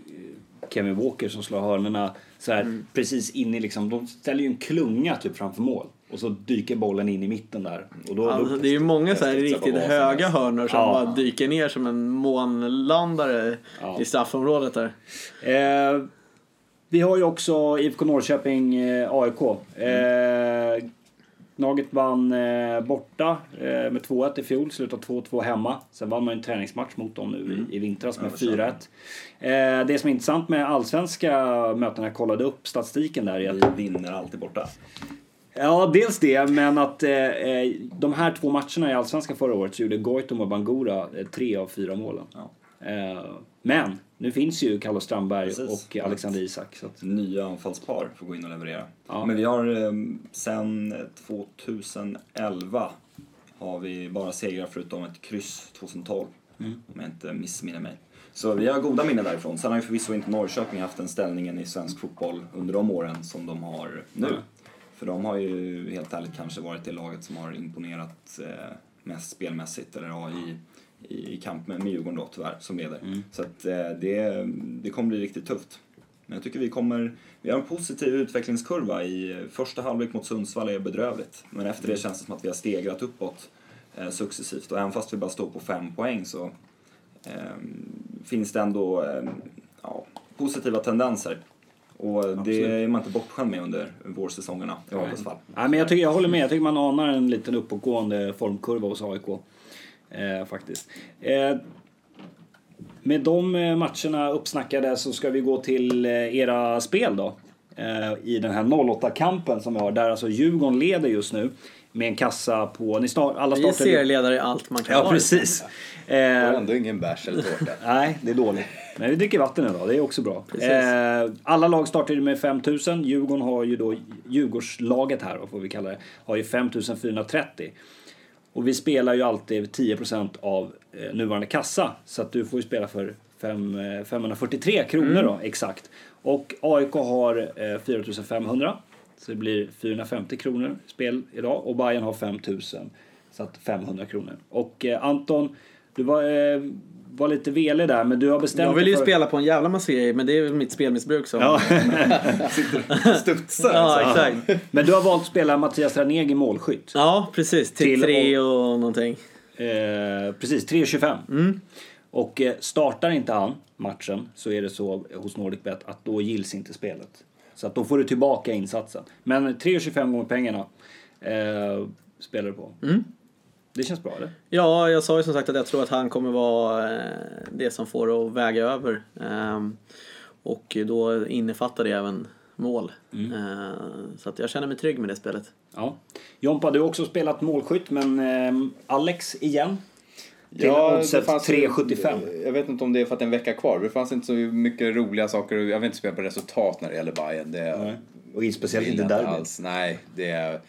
Kevin Walker som slår hörnorna så här, Mm. precis in i liksom, de ställer ju en klunga typ framför mål och så dyker bollen in i mitten där. Och då, Alltså, då, det är ju många så här riktigt höga hörnor som Ja. bara dyker ner som en månlandare Ja. i straffområdet där. eh, vi har ju också IFK Norrköping eh, AIK. Eh, Laget vann eh, borta eh, med 2-1 i fjol, slutade 2-2 hemma. Sen vann man en träningsmatch mot dem nu i, i vintras med 4-1. Eh, det som är intressant med allsvenska mötena, jag kollade upp statistiken där, är att Vi vinner alltid borta. Ja, dels det, men att eh, eh, de här två matcherna i Allsvenskan förra året så gjorde Goitom och Bangura eh, tre av fyra målen. Ja. Men nu finns ju Carlos Strandberg Precis. och Alexander Isak. Så att, Nya anfallspar får gå in och leverera. Ja. Men vi har eh, sen 2011 har vi bara segrar förutom ett kryss 2012. Om jag inte missminner mig. Så vi har goda minnen därifrån. Sen har ju förvisso inte Norrköping haft den ställningen i svensk fotboll under de åren som de har nu. Nej. För de har ju helt ärligt kanske varit det laget som har imponerat eh, mest spelmässigt, eller ja, i, kamp med, med Djurgården då tyvärr, som leder. Så att eh, det, det kommer bli riktigt tufft. Men jag tycker vi kommer, vi har en positiv utvecklingskurva i första halvlek mot Sundsvall är bedrövligt. Men efter det känns det som att vi har stegrat uppåt eh, successivt. Och även fast vi bara står på fem poäng så eh, finns det ändå eh, ja, positiva tendenser. Och det är man inte bortskämd med under vårsäsongerna i AIKs fall. Nej, men jag, tycker, jag håller med. Jag tycker man anar en liten uppåtgående formkurva hos AIK. Eh, faktiskt. Eh, med de eh, matcherna uppsnackade så ska vi gå till eh, era spel då. Eh, I den här 08-kampen som vi har. Där alltså Djurgården leder just nu. Med en kassa på... Ni start, alla Vi startar... serieledare i allt man kan Ja, vara. precis. Det Eh, ändå ingen bärs eller tårta. Nej, det är dåligt. Men vi dricker vatten idag, det är också bra. Eh, alla lag startar ju med 5000. Djurgården har ju då, Djurgårdslaget här, vad får vi kalla det, har ju 5430. Och vi spelar ju alltid 10% av eh, nuvarande kassa. Så att du får ju spela för fem, eh, 543 kronor då, exakt. Och AIK har eh, 4500. Så det blir 450 kronor spel idag. Och Bayern har 5000. Så att 500 kronor. Och eh, Anton, du var, eh, var lite velig där men du har bestämt Jag vill ju för... spela på en jävla massa grejer men det är väl mitt spelmissbruk som... Ja, Studsar ja alltså. exakt. men du har valt att spela Mattias Ranegi målskytt. Ja, precis. Till, Till tre och någonting. Eh, precis, 3.25. Mm. Och eh, startar inte han matchen så är det så hos NordicBet att då gills inte spelet. Så att då får du tillbaka insatsen. Men 3.25 gånger pengarna eh, spelar du på. Mm. Det känns bra eller? Ja, jag sa ju som sagt att jag tror att han kommer vara eh, det som får det att väga över. Ehm, och då innefattar det även mål. Mm. Ehm, så att jag känner mig trygg med det spelet. Ja. Jompa, du har också spelat målskytt men eh, Alex igen? Till oddset 3,75. Jag vet inte om det är för att det är en vecka kvar. Det fanns inte så mycket roliga saker. Jag vill inte spela på resultat när det gäller Bayern. Det, Nej. Och speciellt inte jag derby. alls. Nej, det är,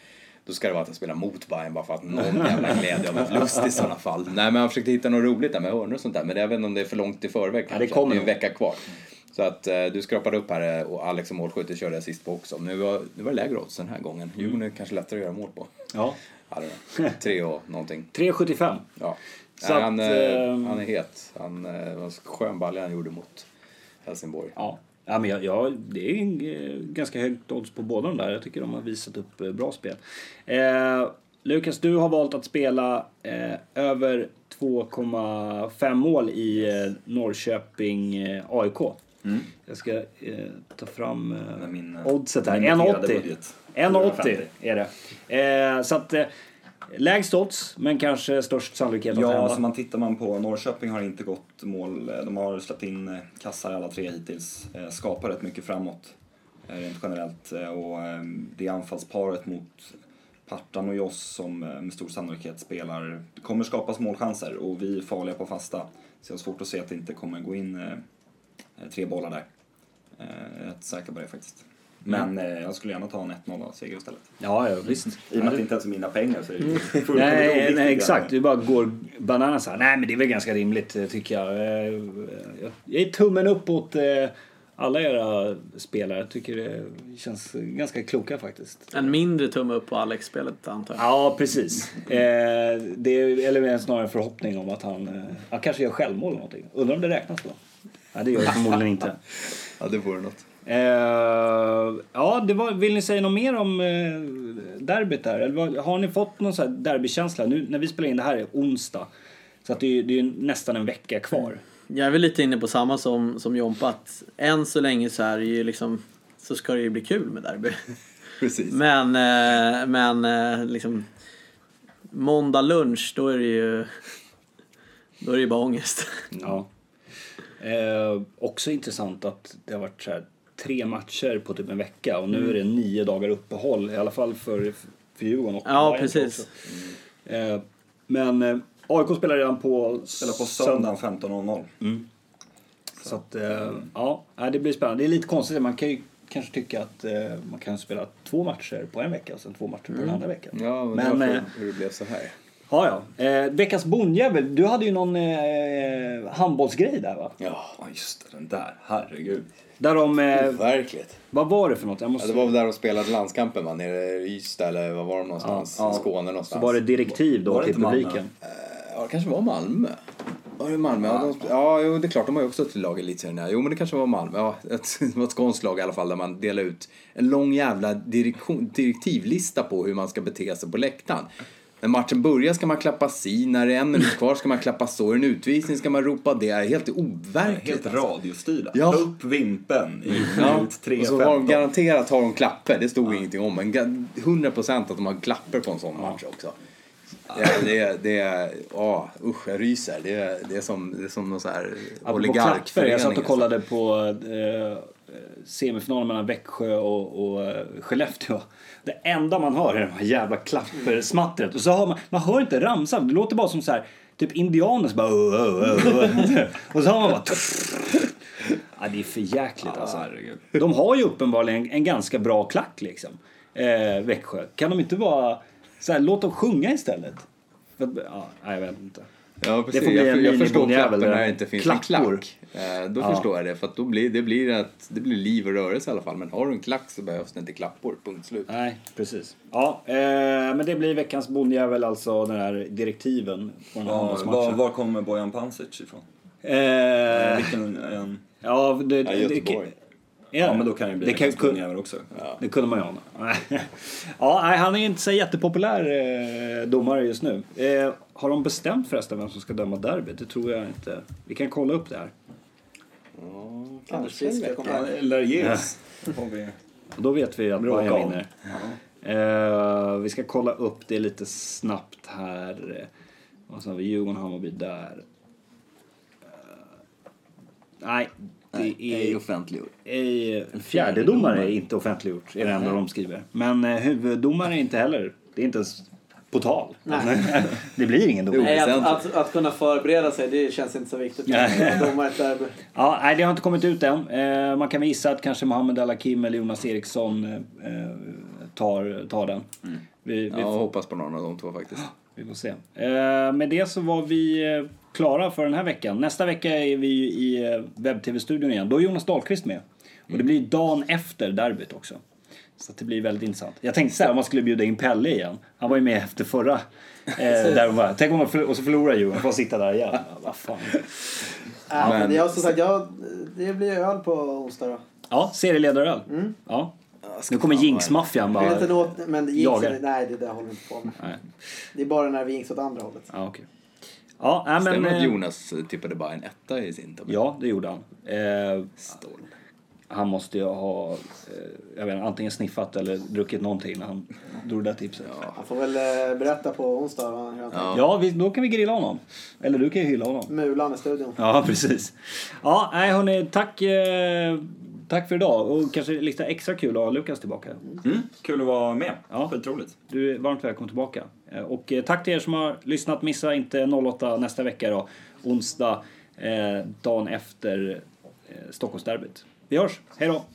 då ska det vara att jag spelar mot Bayern bara för att någon jävla glädje av förlust i sådana fall. Nej, men jag försökte hitta något roligt där med hörnor och sånt där. Men jag vet inte om det är för långt i förväg Ja, kanske. det kommer det är en vecka kvar. Så att eh, du skrapade upp här eh, och Alex och målskytte körde jag sist på också. Nu var, nu var det lägre odds den här gången. Djurgården är kanske lättare att göra mål på. Ja. Ja. Tre och någonting. 3,75. Ja. Så Nej, att, han, eh, ehm, han är het. Han, eh, det var en skön balja han gjorde mot Helsingborg. Ja. Ja, men jag, jag, det är en, eh, ganska högt odds på båda de där. Jag tycker de har visat upp eh, bra spel. Eh, Lukas, du har valt att spela eh, över 2,5 mål i eh, Norrköping eh, AIK. Mm. Jag ska eh, ta fram eh, min, oddset här. limiterade 1,80. budget. 1,80 är det. Så att lägst odds, men kanske störst sannolikhet att Ja, hända. alltså man tittar man på Norrköping har inte gått mål. De har släppt in eh, kassar alla tre hittills. Eh, Skapar rätt mycket framåt eh, rent generellt. Eh, Och eh, det anfallsparet mot Partan och Joss som eh, med stor sannolikhet spelar. Det kommer skapas målchanser och vi är farliga på fasta. Så jag har svårt att se att det inte kommer gå in eh, eh, tre bollar där. Eh, Jag är rätt säker på det faktiskt. Men eh, jag skulle gärna ta en 1-0 seger istället. Ja, ja visst. I och med att det inte ens är mina pengar så är det Mm. fullkomligt Nej, nej, exakt. Du bara går bananas här. Nej, men det är väl ganska rimligt eh, tycker jag. Eh, Jag är tummen upp åt eh, alla era spelare. Jag tycker det känns ganska kloka faktiskt. En mindre tumme upp på Alex-spelet antar jag. Ja, precis. Eh, det är, eller snarare en förhoppning om att han eh, han kanske gör självmål eller någonting. Undrar om det räknas då? Nej, det gör det förmodligen inte. Ja, det vore något. Eh, ja, det var, vill ni säga något mer om eh, derbyt där? Eller vad- har ni fått någon sån här derbykänsla? Nu när vi spelar in det här är onsdag. Så att det, är, det är nästan en vecka kvar. Jag är väl lite inne på samma som, som Jompa att än så länge så är det ju liksom så ska det ju bli kul med derby. Precis. Men, eh, men eh, liksom måndag lunch då är det ju då är det ju bara ångest. Ja. Eh, också intressant att det har varit så här, tre matcher på typ en vecka och nu är det nio dagar uppehåll. I alla fall för, för Djurgården och Ja, Bayern precis. också. Eh, men eh, AIK spelar redan på, Spelar på söndagen 15.00. Så att, eh, ja, det blir spännande. Det är lite konstigt, man kan ju kanske tycka att eh, man kan spela två matcher på en vecka och sen två matcher på den andra veckan. Ja, men, Men, men eh, hur det blev så här. Ja, ja. Eh, veckans bondjävel, du hade ju någon eh, handbollsgrej där va? Ja, just det, den där. Herregud. Där de, eh, verkligt. vad var det för något? Jag Ja, måste... det var väl där de spelade landskampen va? Nere i Ystad eller var var de någonstans? Ja, ja. Skåne någonstans. Så var det direktiv då Var det till publiken. Ja, det kanske var Malmö. Var det Malmö? Ja, de, ja jo, det är klart, de har ju också ett lag i elitserien. Jo, men det kanske var Malmö. Ja, ett, det var ett skånskt lag i alla fall där man delade ut en lång jävla direktivlista på hur man ska bete sig på läktaren. När matchen börjar ska man klappa si, när det är en minut kvar ska man klappa så, en utvisning ska man ropa det. är helt overkligt. Helt radiostyrda. Ja. Upp vimpen i Ja, minut 3 och så har de garanterat har de klapper, det stod ingenting om. Men ga- 100% att de har klapper på en sån match också. Ja, det är, det ja usch jag ryser. Det är, det är som, det är som någon här klapper, jag satt oligarkförening. och kollade på eh, semifinalen mellan Växjö och, och eh, Skellefteå. Det enda man hör är det här jävla klappersmattret. Och så har man, man hör inte ramsan, det låter bara som så här typ indianer som bara. Och så har man bara Ja, det är för jäkligt alltså. De har ju uppenbarligen en, ganska bra klack liksom. Eh, Växjö. Kan de inte bara så här, låt dem sjunga istället? Ja, jag vet inte. Ja, precis. får bli jag, en jag förstår klappen när det inte finns Klappor. en klack. Eh, då Ja. förstår jag det. För att då blir, det, blir att, det blir liv och rörelse i alla fall. Men har du en klack så behövs det inte klappor. Punkt slut. Nej, precis. Ja, eh, men det blir veckans bondjävel alltså, den här direktiven på den här Var, var, var kommer Bojan Pancic ifrån? Eh, Vilken, en, ja, det, Ja, det, Göteborg. Ja, men då kan det bli det kan, bondjävel också. Det kunde man ju ana. ja, nej, han är inte så jättepopulär eh, domare just nu. Eh, har de bestämt förresten vem som ska döma derbyt? Det tror jag inte. Vi kan kolla upp det här. Kanske ska komma. Ja, eller ges. Har vi. Då vet vi att Bra Bayern vinner. Eh, vi ska kolla upp det lite snabbt här. Och så har vi Djurgården, Hammarby där. Eh, nej, det är... offentliggjort. Ej, fjärdedomare är inte offentliggjort, är det enda de skriver. Men eh, huvuddomare är inte heller. Det är inte ens på tal. det blir ingen domare. Nej, att, att, att kunna förbereda sig, det känns inte så viktigt. Ja, nej, det har inte kommit ut än. Eh, man kan väl gissa att kanske Mohammed Al-Hakim eller Jonas Eriksson eh, tar, tar den. Vi, vi, Ja, jag hoppas på någon av de två faktiskt. vi får se. Eh, med det så var vi klara för den här veckan. Nästa vecka är vi ju i eh, webb-tv-studion igen. Då är Jonas Dahlqvist med. Och det blir dagen efter derbyt också. Så att det blir väldigt intressant. Jag tänkte så här om man skulle bjuda in Pelle igen. Han var ju med efter förra. Eh, där var, tänk om man förlor- och så förlorar Djurgården. Får sitta där igen. Vad fan. Ja, men Men- jag, som sagt, jag, det blir öl på onsdag då. Ja, serieledare Ja. Nu kommer Jinx-maffian Jag vill inte bara. men jinx, Jagar. nej det där håller vi inte på med. Nej. Det är bara när vi jinx åt andra hållet. Ja, okej. Ja, men... Stämmer det att eh, Jonas tippade bara en etta i sin tabell? Ja, det gjorde han. Eh, Stål. han måste ju ha eh, jag vet, inte, antingen sniffat eller druckit någonting när han drog det där tipset. Ja, Han får väl eh, berätta på onsdag va, hur han tänker. vi, då kan vi grilla honom. Eller du kan ju hylla honom. Mulan i studion. Ja, precis. Ja, nej hörni, tack, eh, tack för idag. Och kanske lite extra kul att ha Lukas tillbaka. Mm, kul att vara med. Ja. Skitroligt. Du är varmt välkommen tillbaka. Eh, Och eh, tack till er som har lyssnat. Missa inte 08 nästa vecka då. Onsdag, eh, dagen efter eh, Stockholmsderbyt. Vi hörs. Hej då!